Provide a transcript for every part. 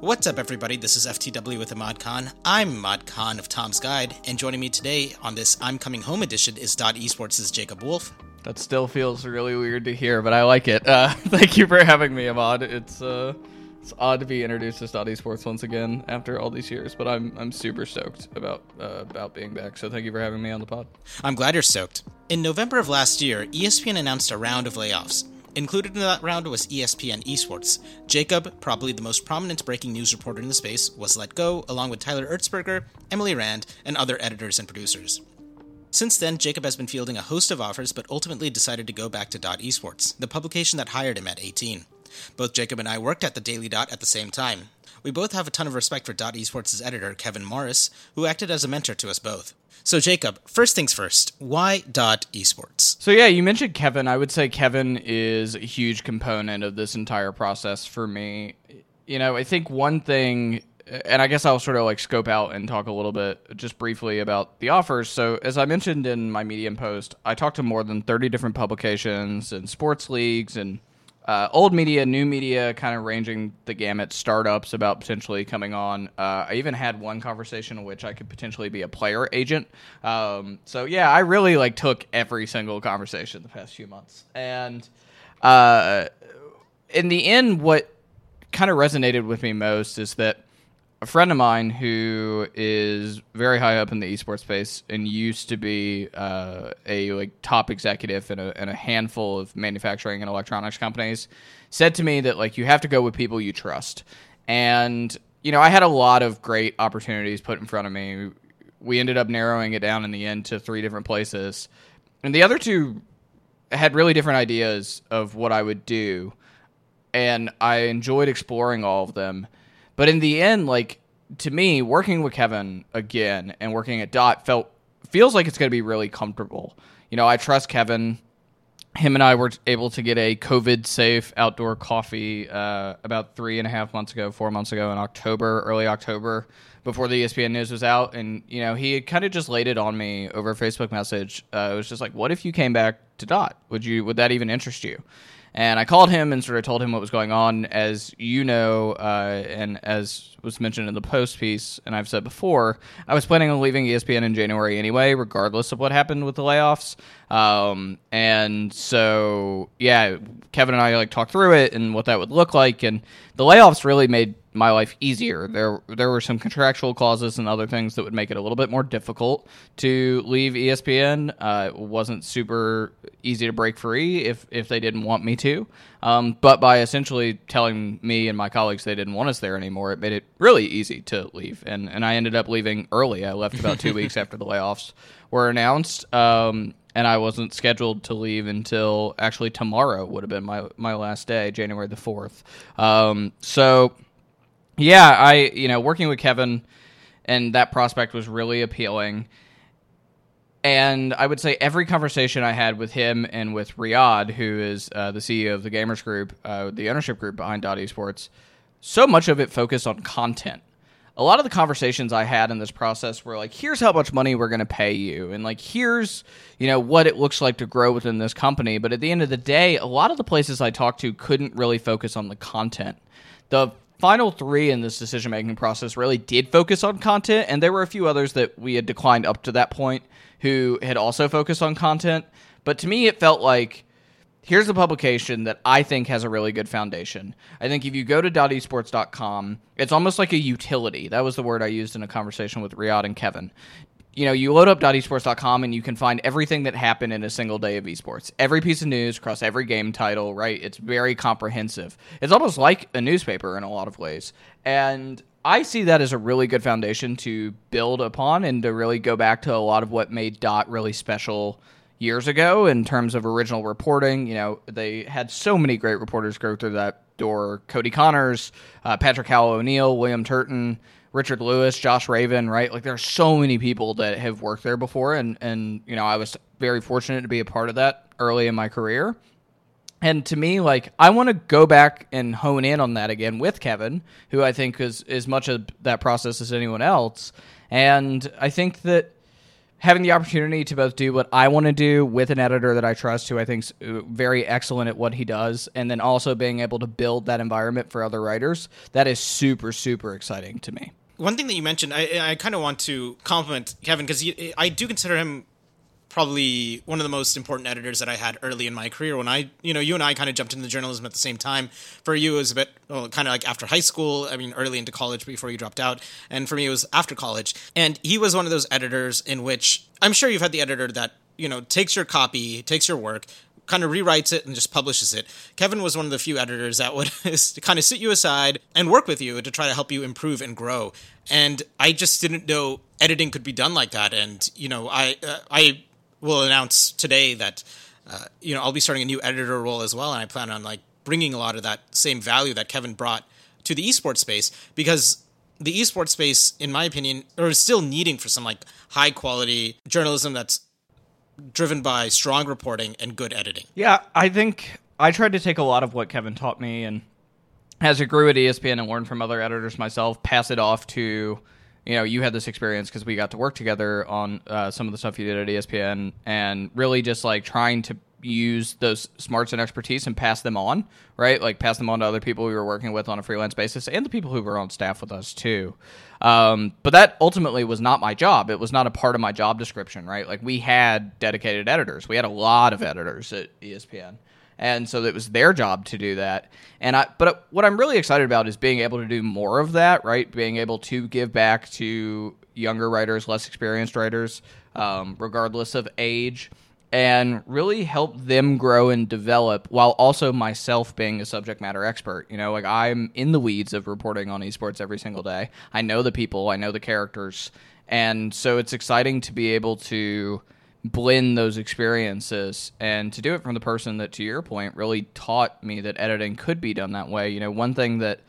What's up, everybody? This is FTW with Ahmad Khan. I'm Ahmad Khan of Tom's Guide, and joining me today on this I'm Coming Home edition is Dot Esports' Jacob Wolf. That still feels really weird to hear, but I like it. Uh, thank you for having me, Ahmad. It's uh, it's odd to be introduced to Dot Esports once again after all these years, but I'm I'm super stoked about uh, about being back. So thank you for having me on the pod. I'm glad you're stoked. In November of last year, ESPN announced a round of layoffs. Included in that round was ESPN Esports. Jacob, probably the most prominent breaking news reporter in the space, was let go, along with Tyler Erzberger, Emily Rand, and other editors and producers. Since then, Jacob has been fielding a host of offers, but ultimately decided to go back to Dot Esports, the publication that hired him at 18. Both Jacob and I worked at the Daily Dot at the same time. We both have a ton of respect for Dot Esports' editor, Kevin Morris, who acted as a mentor to us both. So, Jacob, first things first, why Dot Esports? So yeah, you mentioned Kevin. I would say Kevin is a huge component of this entire process for me. You know, I think one thing and I guess I'll sort of like scope out and talk a little bit just briefly about the offers. So, as I mentioned in my Medium post, I talked to more than 30 different publications and sports leagues and uh, old media, new media, kind of ranging the gamut, startups about potentially coming on. Uh, I even had one conversation in which I could potentially be a player agent. Um, so yeah, I really like took every single conversation the past few months, and uh, in the end, what kind of resonated with me most is that a friend of mine who is very high up in the esports space and used to be uh, a like top executive in a, in a handful of manufacturing and electronics companies said to me that like you have to go with people you trust. And you know i had a lot of great opportunities put in front of me. We ended up narrowing it down in the end to three different places. And the other two had really different ideas of what i would do. And i enjoyed exploring all of them but in the end, like to me, working with Kevin again and working at Dot felt feels like it's going to be really comfortable. You know, I trust Kevin. Him and I were able to get a COVID safe outdoor coffee uh, about three and a half months ago, four months ago in October, early October, before the ESPN news was out. And, you know, he had kind of just laid it on me over a Facebook message. Uh, it was just like, what if you came back to Dot? Would you, would that even interest you? And I called him and sort of told him what was going on. As you know, uh, and as was mentioned in the post piece, and I've said before, I was planning on leaving ESPN in January anyway, regardless of what happened with the layoffs. Um, and so, yeah, Kevin and I like talked through it and what that would look like. And the layoffs really made my life easier. There there were some contractual clauses and other things that would make it a little bit more difficult to leave ESPN. Uh, it wasn't super easy to break free if if they didn't want me to. Um, but by essentially telling me and my colleagues they didn't want us there anymore, it made it really easy to leave. And and I ended up leaving early. I left about two weeks after the layoffs were announced. Um, and I wasn't scheduled to leave until actually tomorrow would have been my my last day, January the fourth. Um, so yeah, I you know working with Kevin and that prospect was really appealing. And I would say every conversation I had with him and with Riyadh, who is uh, the CEO of the GAMURS Group, uh, the ownership group behind Dot Esports, so much of it focused on content. A lot of the conversations I had in this process were like, here's how much money we're going to pay you. And like, here's, you know, what it looks like to grow within this company. But at the end of the day, a lot of the places I talked to couldn't really focus on the content. The final three in this decision making process really did focus on content, and there were a few others that we had declined up to that point who had also focused on content. But to me, it felt like here's a publication that I think has a really good foundation. I think if you go to dotesports.com, it's almost like a utility. That was the word I used in a conversation with Riyadh and Kevin you know, you load up dotesports.com and you can find everything that happened in a single day of esports. Every piece of news across every game title, right? It's very comprehensive. It's almost like a newspaper in a lot of ways. And I see that as a really good foundation to build upon and to really go back to a lot of what made Dot really special years ago in terms of original reporting. You know, they had so many great reporters go through that door Cody Connors, uh, Patrick Howell O'Neill, William Turton. Richard Lewis, Josh Raven, right? Like there's so many people that have worked there before and and you know, I was very fortunate to be a part of that early in my career. And to me, like I want to go back and hone in on that again with Kevin, who I think is as much of that process as anyone else. And I think that having the opportunity to both do what I want to do with an editor that I trust, who I think's uh, very excellent at what he does, and then also being able to build that environment for other writers, that is super, super exciting to me. One thing that you mentioned, I, I kind of want to compliment Kevin because I do consider him probably one of the most important editors that I had early in my career. When I, you know, you and I kind of jumped into journalism at the same time. For you, it was a bit well, kind of like after high school. I mean, early into college before you dropped out. And for me, it was after college. And he was one of those editors in which I'm sure you've had the editor that you know takes your copy, takes your work, kind of rewrites it and just publishes it. Kevin was one of the few editors that would kind of sit you aside and work with you to try to help you improve and grow. And I just didn't know editing could be done like that. And you know, I uh, I will announce today that uh, you know I'll be starting a new editor role as well, and I plan on like bringing a lot of that same value that Kevin brought to the esports space because the esports space, in my opinion, are still needing for some like high quality journalism that's driven by strong reporting and good editing. Yeah, I think I tried to take a lot of what Kevin taught me and as I grew at ESPN and learned from other editors myself, pass it off to you know, you had this experience because we got to work together on uh, some of the stuff you did at ESPN, and really just like trying to use those smarts and expertise and pass them on, right? Like pass them on to other people we were working with on a freelance basis and the people who were on staff with us too. Um, but that ultimately was not my job. It was not a part of my job description, right? Like we had dedicated editors. We had a lot of editors at ESPN and so it was their job to do that. And I, but what I'm really excited about is being able to do more of that, right? Being able to give back to younger writers, less experienced writers, um, regardless of age, and really help them grow and develop while also myself being a subject matter expert. You know, like I'm in the weeds of reporting on esports every single day. I know the people, I know the characters, and so it's exciting to be able to blend those experiences and to do it from the person that to your point really taught me that editing could be done that way you know one thing that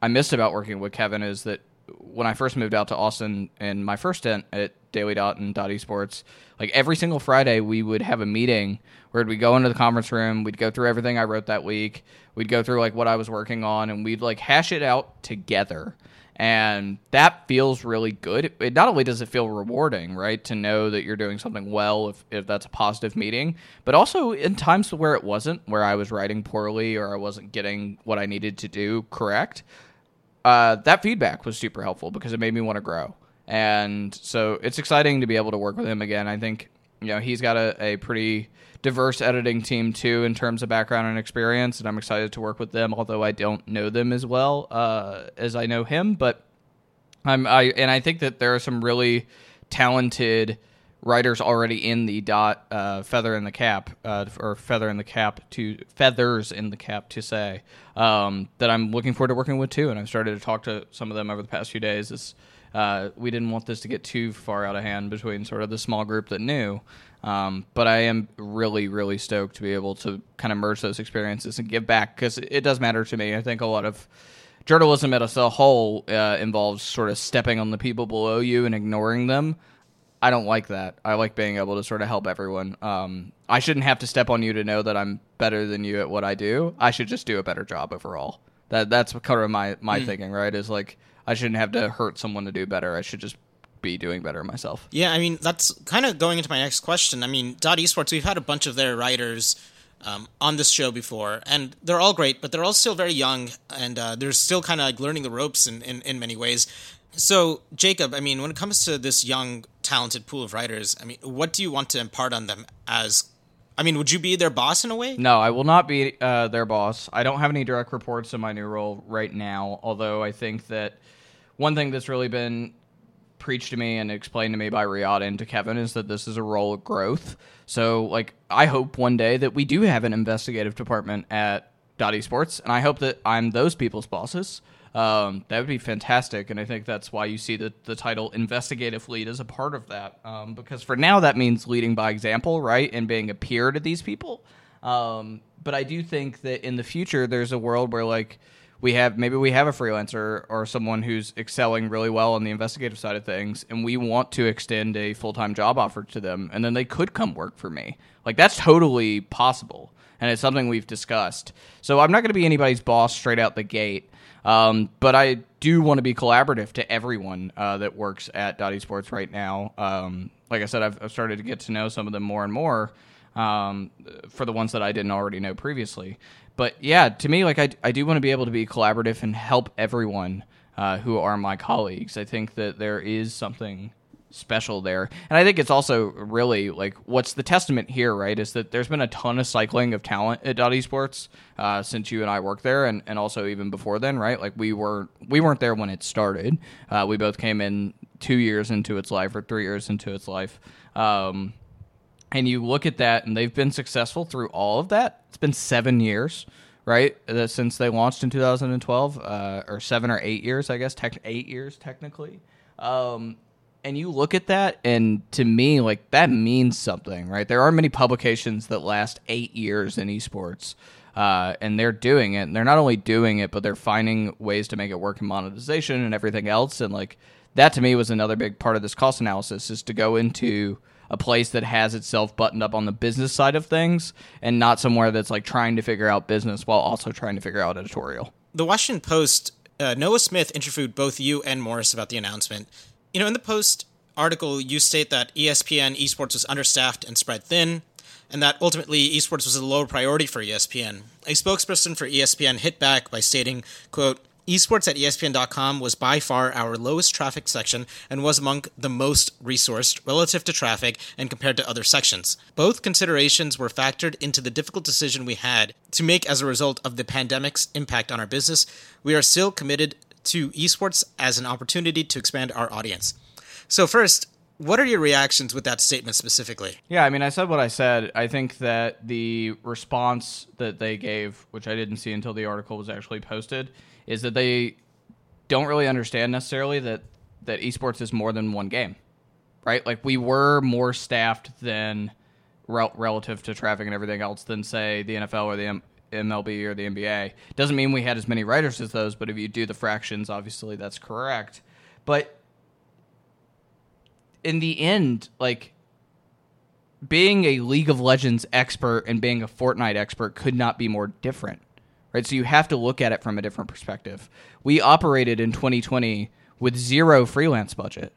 i missed about working with kevin is that when i first moved out to austin in my first stint at daily dot and dot esports like every single friday we would have a meeting where we'd go into the conference room we'd go through everything i wrote that week we'd go through like what i was working on and we'd like hash it out together and that feels really good. It, not only does it feel rewarding, right, to know that you're doing something well if, if that's a positive meeting, but also in times where it wasn't, where I was writing poorly or I wasn't getting what I needed to do correct, uh, that feedback was super helpful because it made me want to grow. And so it's exciting to be able to work with him again. I think, you know, he's got a, a pretty diverse editing team too in terms of background and experience, and I'm excited to work with them. Although I don't know them as well uh, as I know him, but I'm I and I think that there are some really talented writers already in the dot uh, feather in the cap uh, or feather in the cap to feathers in the cap to say um, that I'm looking forward to working with too, and I've started to talk to some of them over the past few days. As uh, we didn't want this to get too far out of hand between sort of the small group that knew. Um, but I am really, really stoked to be able to kind of merge those experiences and give back because it does matter to me. I think a lot of journalism as a whole uh, involves sort of stepping on the people below you and ignoring them. I don't like that. I like being able to sort of help everyone. Um, I shouldn't have to step on you to know that I'm better than you at what I do. I should just do a better job overall. That that's kind of my my mm. thinking, right? Is like I shouldn't have to hurt someone to do better. I should just be doing better myself. Yeah, I mean that's kind of going into my next question. I mean, Dot Esports, we've had a bunch of their writers um, on this show before, and they're all great, but they're all still very young, and uh, they're still kind of like learning the ropes in, in, in many ways. So, Jacob, I mean, when it comes to this young, talented pool of writers, I mean, what do you want to impart on them as I mean, would you be their boss in a way? No, I will not be uh, their boss. I don't have any direct reports in my new role right now, although I think that one thing that's really been preached to me and explained to me by Riyadh and to Kevin is that this is a role of growth. So, like, I hope one day that we do have an investigative department at Dot Esports, and I hope that I'm those people's bosses. Um, that would be fantastic, and I think that's why you see the, the title investigative lead as a part of that. Um, because for now, that means leading by example, right, and being a peer to these people. Um, but I do think that in the future, there's a world where like we have maybe we have a freelancer or someone who's excelling really well on the investigative side of things and we want to extend a full-time job offer to them and then they could come work for me like that's totally possible and it's something we've discussed so i'm not going to be anybody's boss straight out the gate Um, but I do want to be collaborative to everyone uh, that works at Dot Esports right now. Um, like I said, I've, I've, started to get to know some of them more and more um, for the ones that I didn't already know previously. But yeah, to me, like I, I do want to be able to be collaborative and help everyone uh, who are my colleagues. I think that there is something special there. And I think it's also really like what's the testament here, right? Is that there's been a ton of cycling of talent at Dot Esports uh, since you and I worked there, and, and also even before then, right? Like we were we weren't there when it started. Uh, we both came in two years into its life or three years into its life. Um, and you look at that, and they've been successful through all of that. It's been seven years. Right uh, since they launched in 2012, uh, or seven or eight years, I guess. Tech- eight years technically. Um, and you look at that and to me like that means something right there are many publications that last eight years in esports uh, and they're doing it and they're not only doing it but they're finding ways to make it work in monetization and everything else and like that to me was another big part of this cost analysis is to go into a place that has itself buttoned up on the business side of things and not somewhere that's like trying to figure out business while also trying to figure out editorial the washington post uh, Noah Smith interviewed both you and Morris about the announcement. You know, in the Post article, you state that ESPN esports was understaffed and spread thin, and that ultimately esports was a lower priority for ESPN. A spokesperson for ESPN hit back by stating, quote, Esports at ESPN.com was by far our lowest traffic section and was among the most resourced relative to traffic and compared to other sections. Both considerations were factored into the difficult decision we had to make as a result of the pandemic's impact on our business. We are still committed to esports as an opportunity to expand our audience. So, first, what are your reactions with that statement specifically? Yeah, I mean, I said what I said. I think that the response that they gave, which I didn't see until the article was actually posted, is that they don't really understand necessarily that that esports is more than one game, right? Like we were more staffed than rel- relative to traffic and everything else than say the NFL or the M- MLB or the NBA. Doesn't mean we had as many writers as those, but if you do the fractions, obviously that's correct. But in the end, like being a League of Legends expert and being a Fortnite expert could not be more different. Right? So you have to look at it from a different perspective. We operated in 2020 with zero freelance budget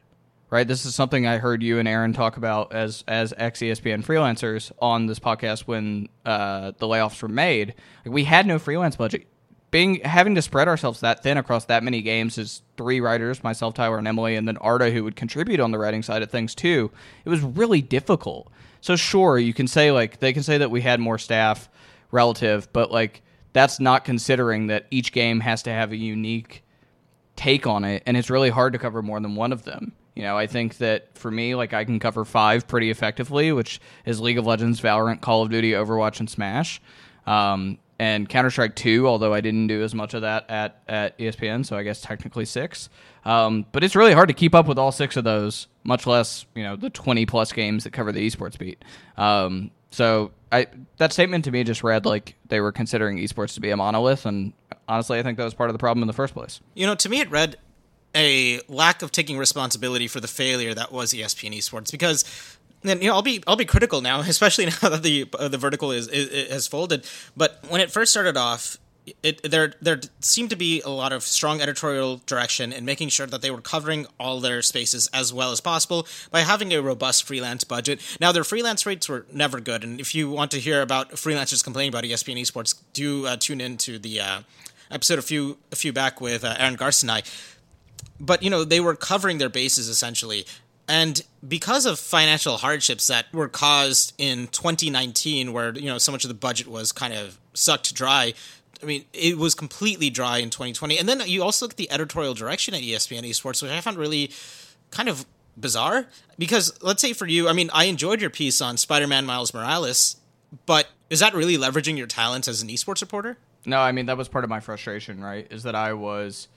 right? This is something I heard you and Aaron talk about as as ex ESPN freelancers on this podcast when uh, the layoffs were made. Like, we had no freelance budget. Being having to spread ourselves that thin across that many games is three writers, myself, Tyler, and Emily, and then Arda, who would contribute on the writing side of things too. It was really difficult. So sure, you can say like they can say that we had more staff relative, but like that's not considering that each game has to have a unique take on it, and it's really hard to cover more than one of them. You know, I think that for me, like I can cover five pretty effectively, which is League of Legends, Valorant, Call of Duty, Overwatch, and Smash. Um, and Counter Strike too, although I didn't do as much of that at, at ESPN, so I guess technically six. Um, but it's really hard to keep up with all six of those, much less, you know, the 20 plus games that cover the esports beat. Um, so I that statement to me just read like they were considering esports to be a monolith, and honestly, I think that was part of the problem in the first place. You know, to me, it read a lack of taking responsibility for the failure that was ESPN esports because and you know I'll be I'll be critical now, especially now that the uh, the vertical is, is, has folded. But when it first started off, it there there seemed to be a lot of strong editorial direction in making sure that they were covering all their spaces as well as possible by having a robust freelance budget. Now their freelance rates were never good, and if you want to hear about freelancers complaining about ESPN esports, do uh, tune into the uh, episode a few a few back with uh, Aaron I but you know they were covering their bases essentially and because of financial hardships that were caused in 2019 where you know so much of the budget was kind of sucked dry I mean, it was completely dry in 2020. And then you also look at the editorial direction at ESPN Esports, which I found really kind of bizarre. Because let's say for you, I mean, I enjoyed your piece on Spider Man Miles Morales, but is that really leveraging your talents as an esports reporter? No, I mean, that was part of my frustration, right? Is that I was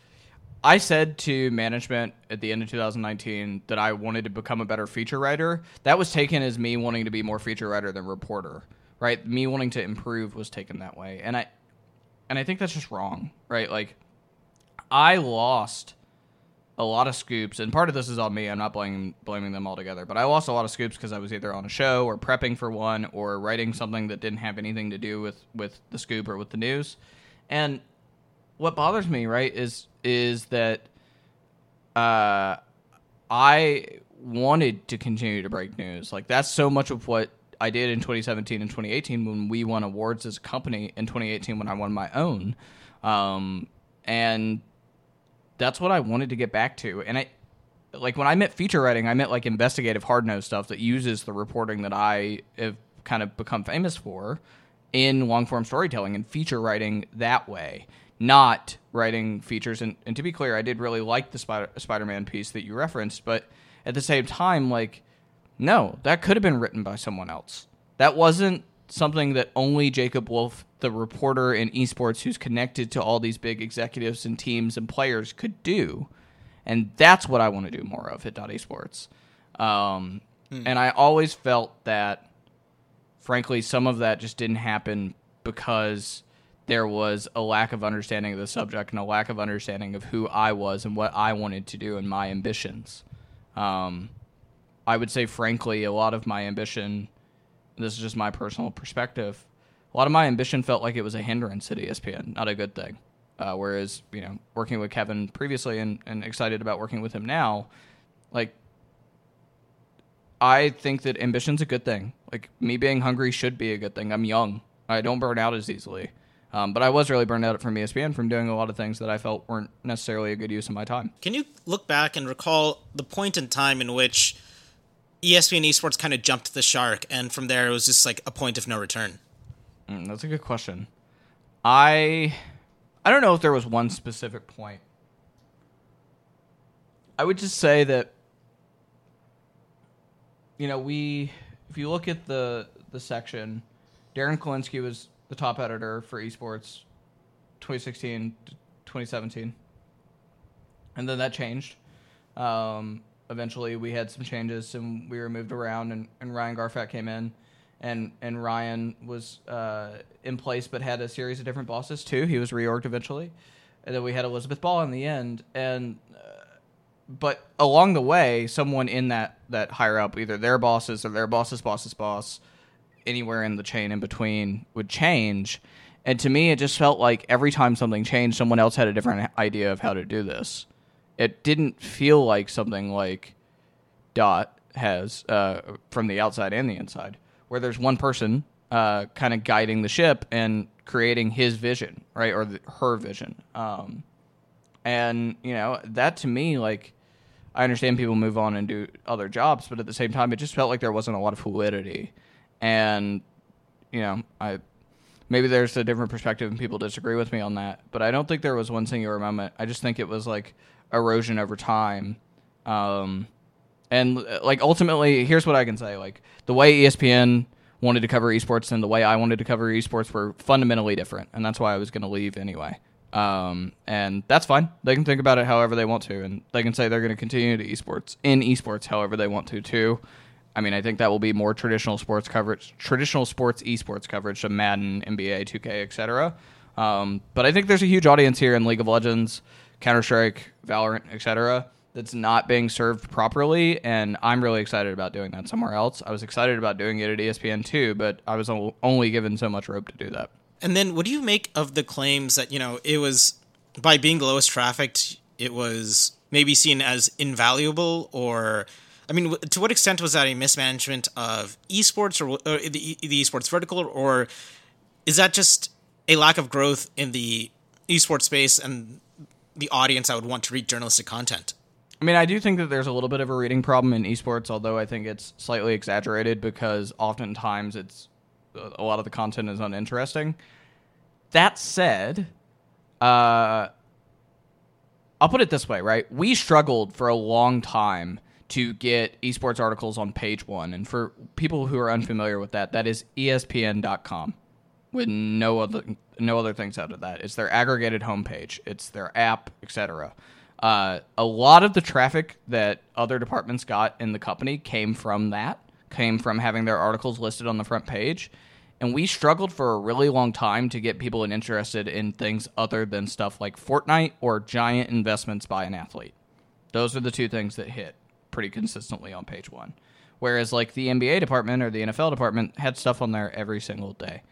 I said to management at the end of 2019 that I wanted to become a better feature writer. That was taken as me wanting to be more feature writer than reporter, right? Me wanting to improve was taken that way. And I and I think that's just wrong, right? Like I lost a lot of scoops, and part of this is on me. I'm not blaming blaming them altogether, but I lost a lot of scoops because I was either on a show or prepping for one or writing something that didn't have anything to do with with the scoop or with the news. And what bothers me, right, is is that uh, I wanted to continue to break news. Like that's so much of what I did in 2017 and 2018 when we won awards as a company. In 2018 when I won my own, um, and that's what I wanted to get back to. And I like when I meant feature writing, I meant like investigative hard nosed stuff that uses the reporting that I have kind of become famous for in long form storytelling and feature writing that way, not writing features. And, and to be clear, I did really like the Spider Man piece that you referenced, but at the same time, like, no, that could have been written by someone else. That wasn't something that only Jacob Wolf, the reporter in esports who's connected to all these big executives and teams and players, could do. And that's what I want to do more of at Dot Esports. Um, mm. And I always felt that, frankly, some of that just didn't happen because there was a lack of understanding of the subject and a lack of understanding of who I was and what I wanted to do and my ambitions. Um, I would say, frankly, a lot of my ambition, this is just my personal perspective, a lot of my ambition felt like it was a hindrance at ESPN, not a good thing. Uh, whereas, you know, working with Kevin previously and, and excited about working with him now, like, I think that ambition's a good thing. Like, me being hungry should be a good thing. I'm young, I don't burn out as easily. Um, but I was really burned out from ESPN from doing a lot of things that I felt weren't necessarily a good use of my time. Can you look back and recall the point in time in which ESPN esports kind of jumped the shark, and from there it was just like a point of no return? Mm, that's a good question. I I don't know if there was one specific point. I would just say that you know we if you look at the the section, Darren Kolinsky was the top editor for esports 2016 2017 and then that changed um, eventually we had some changes and we were moved around and, and ryan garfat came in and and ryan was uh, in place but had a series of different bosses too he was reorged eventually and then we had elizabeth ball in the end and uh, but along the way someone in that that higher up either their bosses or their boss's boss's boss anywhere in the chain in between would change. And to me, it just felt like every time something changed, someone else had a different idea of how to do this. It didn't feel like something like Dot has uh, from the outside and the inside, where there's one person uh, kind of guiding the ship and creating his vision, right, or the, her vision. Um, and you know that to me, like, I understand people move on and do other jobs, but at the same time, it just felt like there wasn't a lot of fluidity and you know, I maybe there's a different perspective and people disagree with me on that, but I don't think there was one singular moment. I just think it was like erosion over time. Um, and like ultimately, here's what I can say: like the way ESPN wanted to cover esports and the way I wanted to cover esports were fundamentally different, and that's why I was going to leave anyway. Um, and that's fine. They can think about it however they want to, and they can say they're going to continue to esports in esports however they want to too. I mean, I think that will be more traditional sports coverage, traditional sports esports coverage of Madden, NBA, 2K, etc. Um, but I think there's a huge audience here in League of Legends, Counter Strike, Valorant, etc. That's not being served properly, and I'm really excited about doing that somewhere else. I was excited about doing it at ESPN too, but I was only given so much rope to do that. And then, what do you make of the claims that you know it was by being lowest trafficked, it was maybe seen as invaluable or I mean, to what extent was that a mismanagement of esports or, or the, the esports vertical, or is that just a lack of growth in the esports space and the audience I would want to read journalistic content? I mean, I do think that there's a little bit of a reading problem in esports, although I think it's slightly exaggerated because oftentimes it's a lot of the content is uninteresting. That said, uh, I'll put it this way, right? We struggled for a long time to get esports articles on page one. And for people who are unfamiliar with that, that is ESPN.com with no other no other things out of that. It's their aggregated homepage. It's their app, etc. Uh, a lot of the traffic that other departments got in the company came from that, came from having their articles listed on the front page. And we struggled for a really long time to get people interested in things other than stuff like Fortnite or giant investments by an athlete. Those are the two things that hit pretty consistently on page one. Whereas like the NBA department or the NFL department had stuff on there every single day.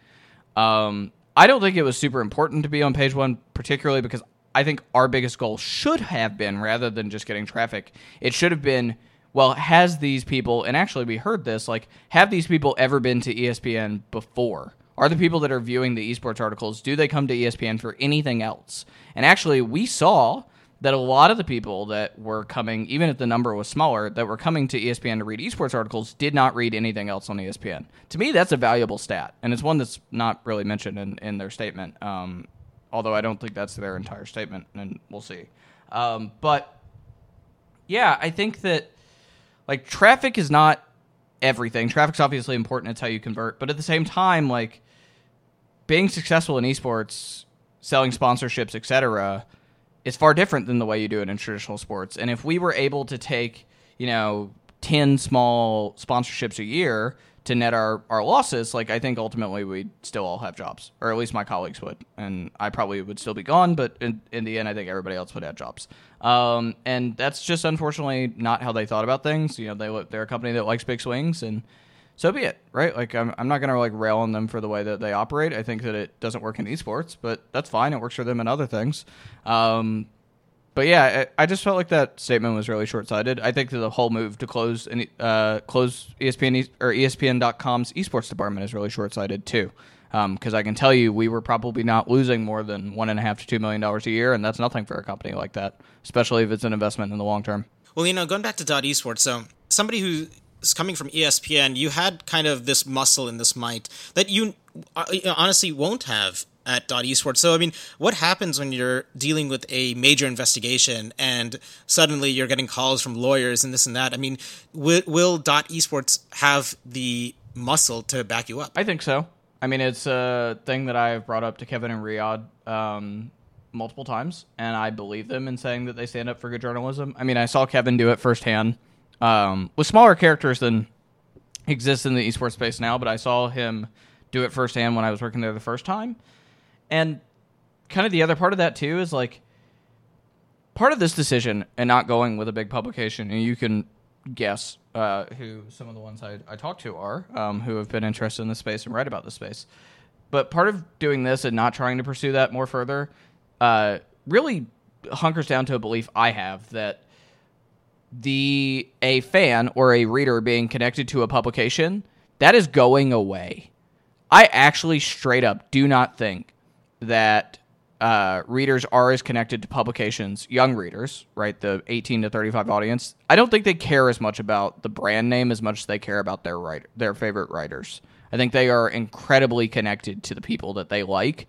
Um, I don't think it was super important to be on page one, particularly because I think our biggest goal should have been rather than just getting traffic, it should have been well, has these people, and actually we heard this, like, have these people ever been to ESPN before? Are the people that are viewing the esports articles, do they come to ESPN for anything else? And actually, we saw that a lot of the people that were coming, even if the number was smaller, that were coming to ESPN to read esports articles did not read anything else on ESPN. To me, that's a valuable stat, and it's one that's not really mentioned in, in their statement. Um, although I don't think that's their entire statement, and we'll see. Um, but yeah, I think that like traffic is not everything. Traffic's obviously important. It's how you convert, but at the same time, like being successful in esports, selling sponsorships, etc is far different than the way you do it in traditional sports. And if we were able to take, you know, 10 small sponsorships a year to net our, our losses, like I think ultimately we'd still all have jobs, or at least my colleagues would. And I probably would still be gone, but in, in the end, I think everybody else would have jobs. Um, and that's just unfortunately not how they thought about things. You know, they, they're a company that likes big swings and so be it, right? Like I'm, I'm not gonna like rail on them for the way that they operate. I think that it doesn't work in esports, but that's fine. It works for them in other things. Um, but yeah, I, I, just felt like that statement was really short sighted. I think that the whole move to close uh, close ESPN or ESPN.com's esports department is really short sighted too. Because um, I can tell you, we were probably not losing more than one and a half to two million dollars a year, and that's nothing for a company like that, especially if it's an investment in the long term. Well, you know, going back to Dot Esports, so somebody who coming from ESPN, you had kind of this muscle and this might that you uh, honestly won't have at Dot Esports. So, I mean, what happens when you're dealing with a major investigation and suddenly you're getting calls from lawyers and this and that? I mean, will, will Dot Esports have the muscle to back you up? I think so. I mean, it's a thing that I've brought up to Kevin and Riyadh um, multiple times, and I believe them in saying that they stand up for good journalism. I mean, I saw Kevin do it firsthand um, with smaller characters than exists in the esports space now, but I saw him do it firsthand when I was working there the first time. And kind of the other part of that too is like part of this decision and not going with a big publication, and you can guess uh, who some of the ones I, I talked to are, um, who have been interested in the space and write about the space. But part of doing this and not trying to pursue that more further uh, really hunkers down to a belief I have that the a fan or a reader being connected to a publication that is going away. I actually straight up do not think that uh, readers are as connected to publications, young readers, right, the 18 to 35 audience. I don't think they care as much about the brand name as much as they care about their writer, their favorite writers. I think they are incredibly connected to the people that they like,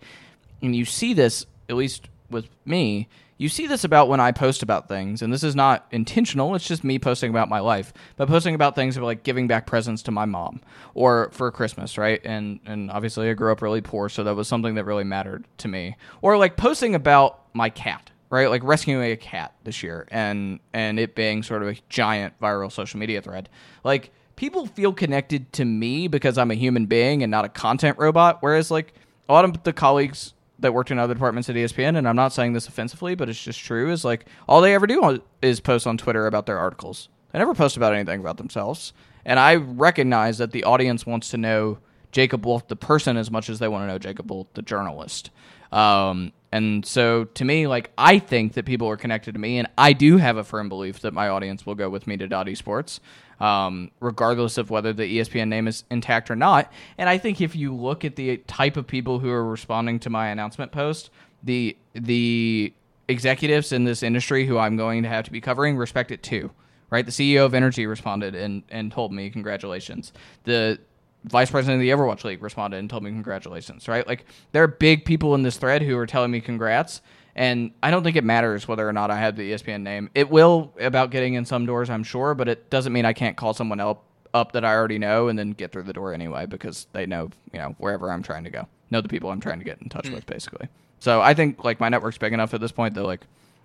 and you see this at least with me you see this about when I post about things, and this is not intentional. It's just me posting about my life, but posting about things like giving back presents to my mom or for Christmas, right? And and obviously I grew up really poor, so that was something that really mattered to me. Or like posting about my cat, right? Like rescuing a cat this year, and and it being sort of a giant viral social media thread. Like people feel connected to me because I'm a human being and not a content robot. Whereas like a lot of the colleagues that worked in other departments at ESPN, and I'm not saying this offensively, but it's just true, is like all they ever do is post on Twitter about their articles. They never post about anything about themselves. And I recognize that the audience wants to know Jacob Wolf, the person, as much as they want to know Jacob Wolf, the journalist. Um, and so to me, like I think that people are connected to me, and I do have a firm belief that my audience will go with me to Dot Esports um, regardless of whether the ESPN name is intact or not. And I think if you look at the type of people who are responding to my announcement post, the the executives in this industry who I'm going to have to be covering respect it too. Right? The CEO of NRG responded and and told me congratulations. The vice president of the Overwatch League responded and told me congratulations. Right? Like there are big people in this thread who are telling me congrats and I don't think it matters whether or not I have the ESPN name. It will about getting in some doors, I'm sure, but it doesn't mean I can't call someone else up that I already know and then get through the door anyway because they know, you know, wherever I'm trying to go. Know the people I'm trying to get in touch mm. with basically. So I think like my network's big enough at this point that like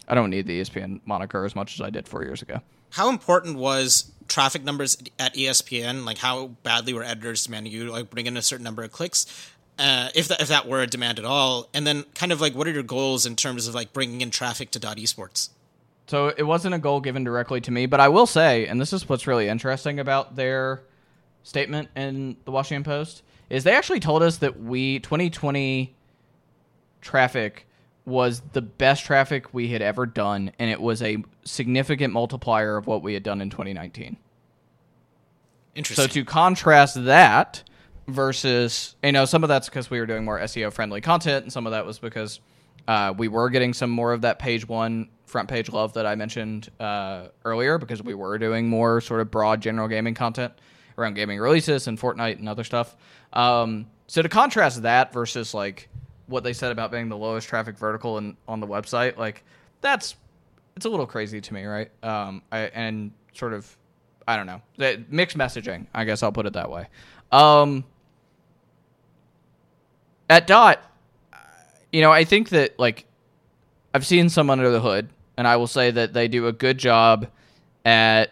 I don't need the ESPN moniker as much as I did 4 years ago. How important was traffic numbers at ESPN? Like how badly were editors demanding you like bring in a certain number of clicks? Uh, if that if that were a demand at all, and then kind of like what are your goals in terms of like bringing in traffic to Dot Esports? So it wasn't a goal given directly to me, but I will say, and this is what's really interesting about their statement in the Washington Post, is they actually told us that we 2020 traffic was the best traffic we had ever done, and it was a significant multiplier of what we had done in 2019. Interesting. So to contrast that versus, you know, some of that's because we were doing more SEO friendly content, and some of that was because uh, we were getting some more of that page one front page love that I mentioned uh, earlier because we were doing more sort of broad general gaming content around gaming releases and Fortnite and other stuff. Um, so to contrast that versus like what they said about being the lowest traffic vertical in, on the website, like that's it's a little crazy to me, right? Um, I, and sort of I don't know mixed messaging. I guess I'll put it that way. Um, at Dot, you know, I think that like I've seen some under the hood, and I will say that they do a good job at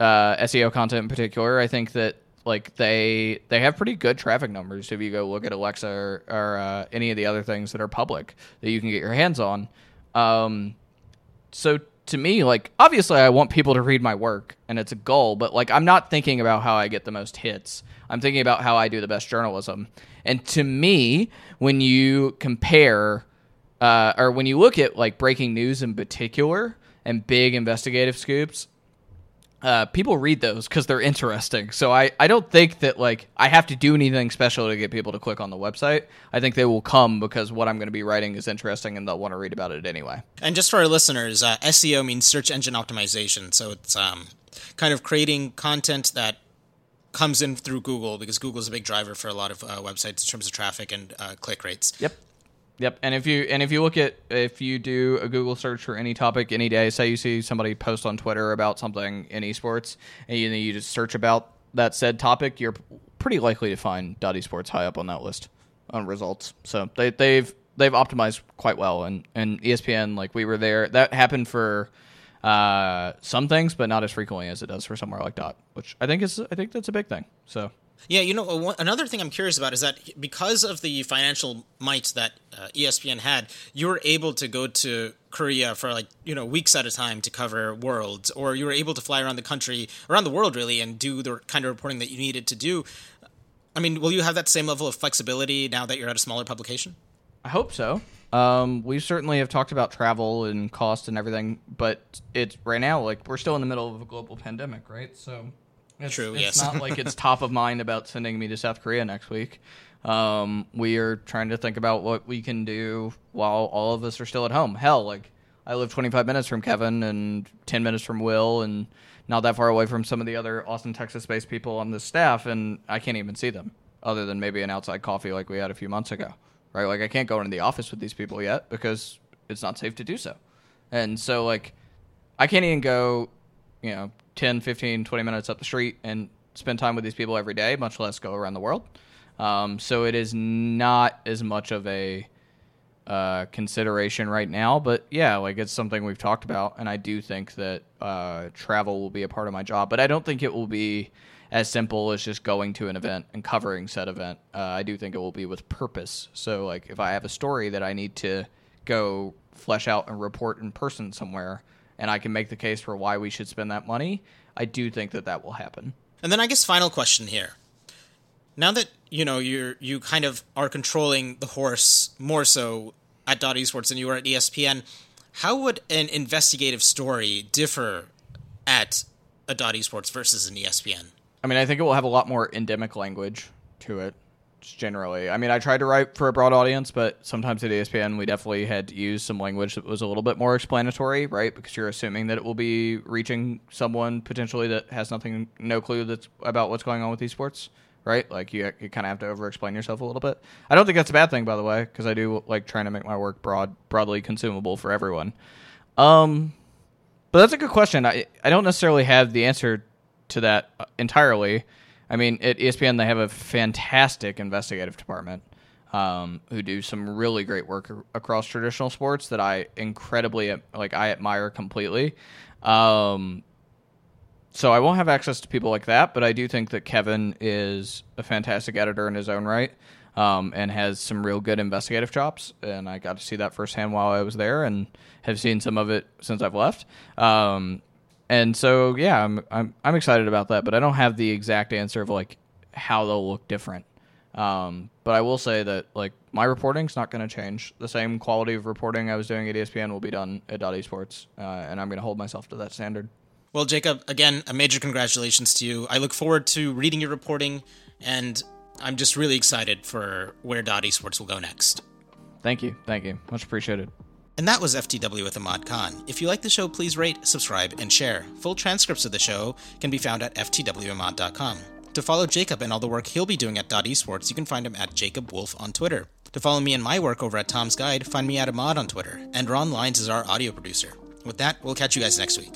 uh, SEO content in particular. I think that like they they have pretty good traffic numbers if you go look at Alexa or, or uh, any of the other things that are public that you can get your hands on. Um, so to me, like obviously I want people to read my work and it's a goal, but like I'm not thinking about how I get the most hits. I'm thinking about how I do the best journalism. And to me, when you compare uh, or when you look at like breaking news in particular and big investigative scoops, uh, people read those because they're interesting. So I, I don't think that like I have to do anything special to get people to click on the website. I think they will come because what I'm going to be writing is interesting and they'll want to read about it anyway. And just for our listeners, uh, SEO means search engine optimization. So it's um, kind of creating content that comes in through Google because Google is a big driver for a lot of uh, websites in terms of traffic and uh, click rates. Yep. Yep, and if you and if you look at if you do a Google search for any topic any day, say you see somebody post on Twitter about something in esports, and you, you just search about that said topic, you're pretty likely to find Dot Esports high up on that list on results. So they, they've they've optimized quite well, and and ESPN like we were there. That happened for uh, some things, but not as frequently as it does for somewhere like Dot, which I think is I think that's a big thing. So yeah, you know, another thing I'm curious about is that because of the financial might that uh, ESPN had, you were able to go to Korea for like you know weeks at a time to cover Worlds, or you were able to fly around the country, around the world really, and do the kind of reporting that you needed to do. I mean, will you have that same level of flexibility now that you're at a smaller publication? I hope so. Um, we certainly have talked about travel and cost and everything, but it's right now like we're still in the middle of a global pandemic, right? So it's, True. It's yes. not like it's top of mind about sending me to South Korea next week. Um, we are trying to think about what we can do while all of us are still at home. Hell, like I live 25 minutes from Kevin and 10 minutes from Will, and not that far away from some of the other Austin, Texas-based people on the staff, and I can't even see them other than maybe an outside coffee like we had a few months ago. Right? Like I can't go into the office with these people yet because it's not safe to do so. And so like I can't even go, you know, 10, 15, 20 minutes up the street and spend time with these people every day, much less go around the world. Um, so it is not as much of a uh, consideration right now, but yeah, like it's something we've talked about, and I do think that uh, travel will be a part of my job, but I don't think it will be as simple as just going to an event and covering said event. Uh, I do think it will be with purpose. So, like, if I have a story that I need to go flesh out and report in person somewhere, and I can make the case for why we should spend that money, I do think that that will happen. And then I guess final question here. Now that you know you're you kind of are controlling the horse more so at Dot Esports than you were at ESPN, how would an investigative story differ at a Dot Esports versus an ESPN? I mean, I think it will have a lot more endemic language to it generally. I mean, I tried to write for a broad audience, but sometimes at ESPN we definitely had to use some language that was a little bit more explanatory, right? Because you're assuming that it will be reaching someone potentially that has nothing, no clue that's about what's going on with esports, right? Like you, you kind of have to over-explain yourself a little bit. I don't think that's a bad thing, by the way, because I do like trying to make my work broad, broadly consumable for everyone. Um, but that's a good question. I I don't necessarily have the answer to that uh, entirely. I mean, at ESPN they have a fantastic investigative department um, who do some really great work across traditional sports that I incredibly like. I admire completely. Um, so I won't have access to people like that, but I do think that Kevin is a fantastic editor in his own right. Um, and has some real good investigative chops. And I got to see that firsthand while I was there, and have seen some of it since I've left. Um, and so yeah, I'm I'm I'm excited about that, but I don't have the exact answer of like how they'll look different. Um, but I will say that like my reporting's not going to change. The same quality of reporting I was doing at ESPN will be done at Dot Esports, uh, and I'm going to hold myself to that standard. Well, Jacob, again, a major congratulations to you. I look forward to reading your reporting, and I'm just really excited for where Dot Esports will go next. Thank you. Thank you. Much appreciated. And that was FTW with Ahmad Khan. If you like the show, please rate, subscribe, and share. Full transcripts of the show can be found at ftwahmad.com. To follow Jacob and all the work he'll be doing at Dot Esports, you can find him at Jacob Wolf on Twitter. To follow me and my work over at Tom's Guide, find me at Ahmad on Twitter. And Ron Lines is our audio producer. With that, we'll catch you guys next week.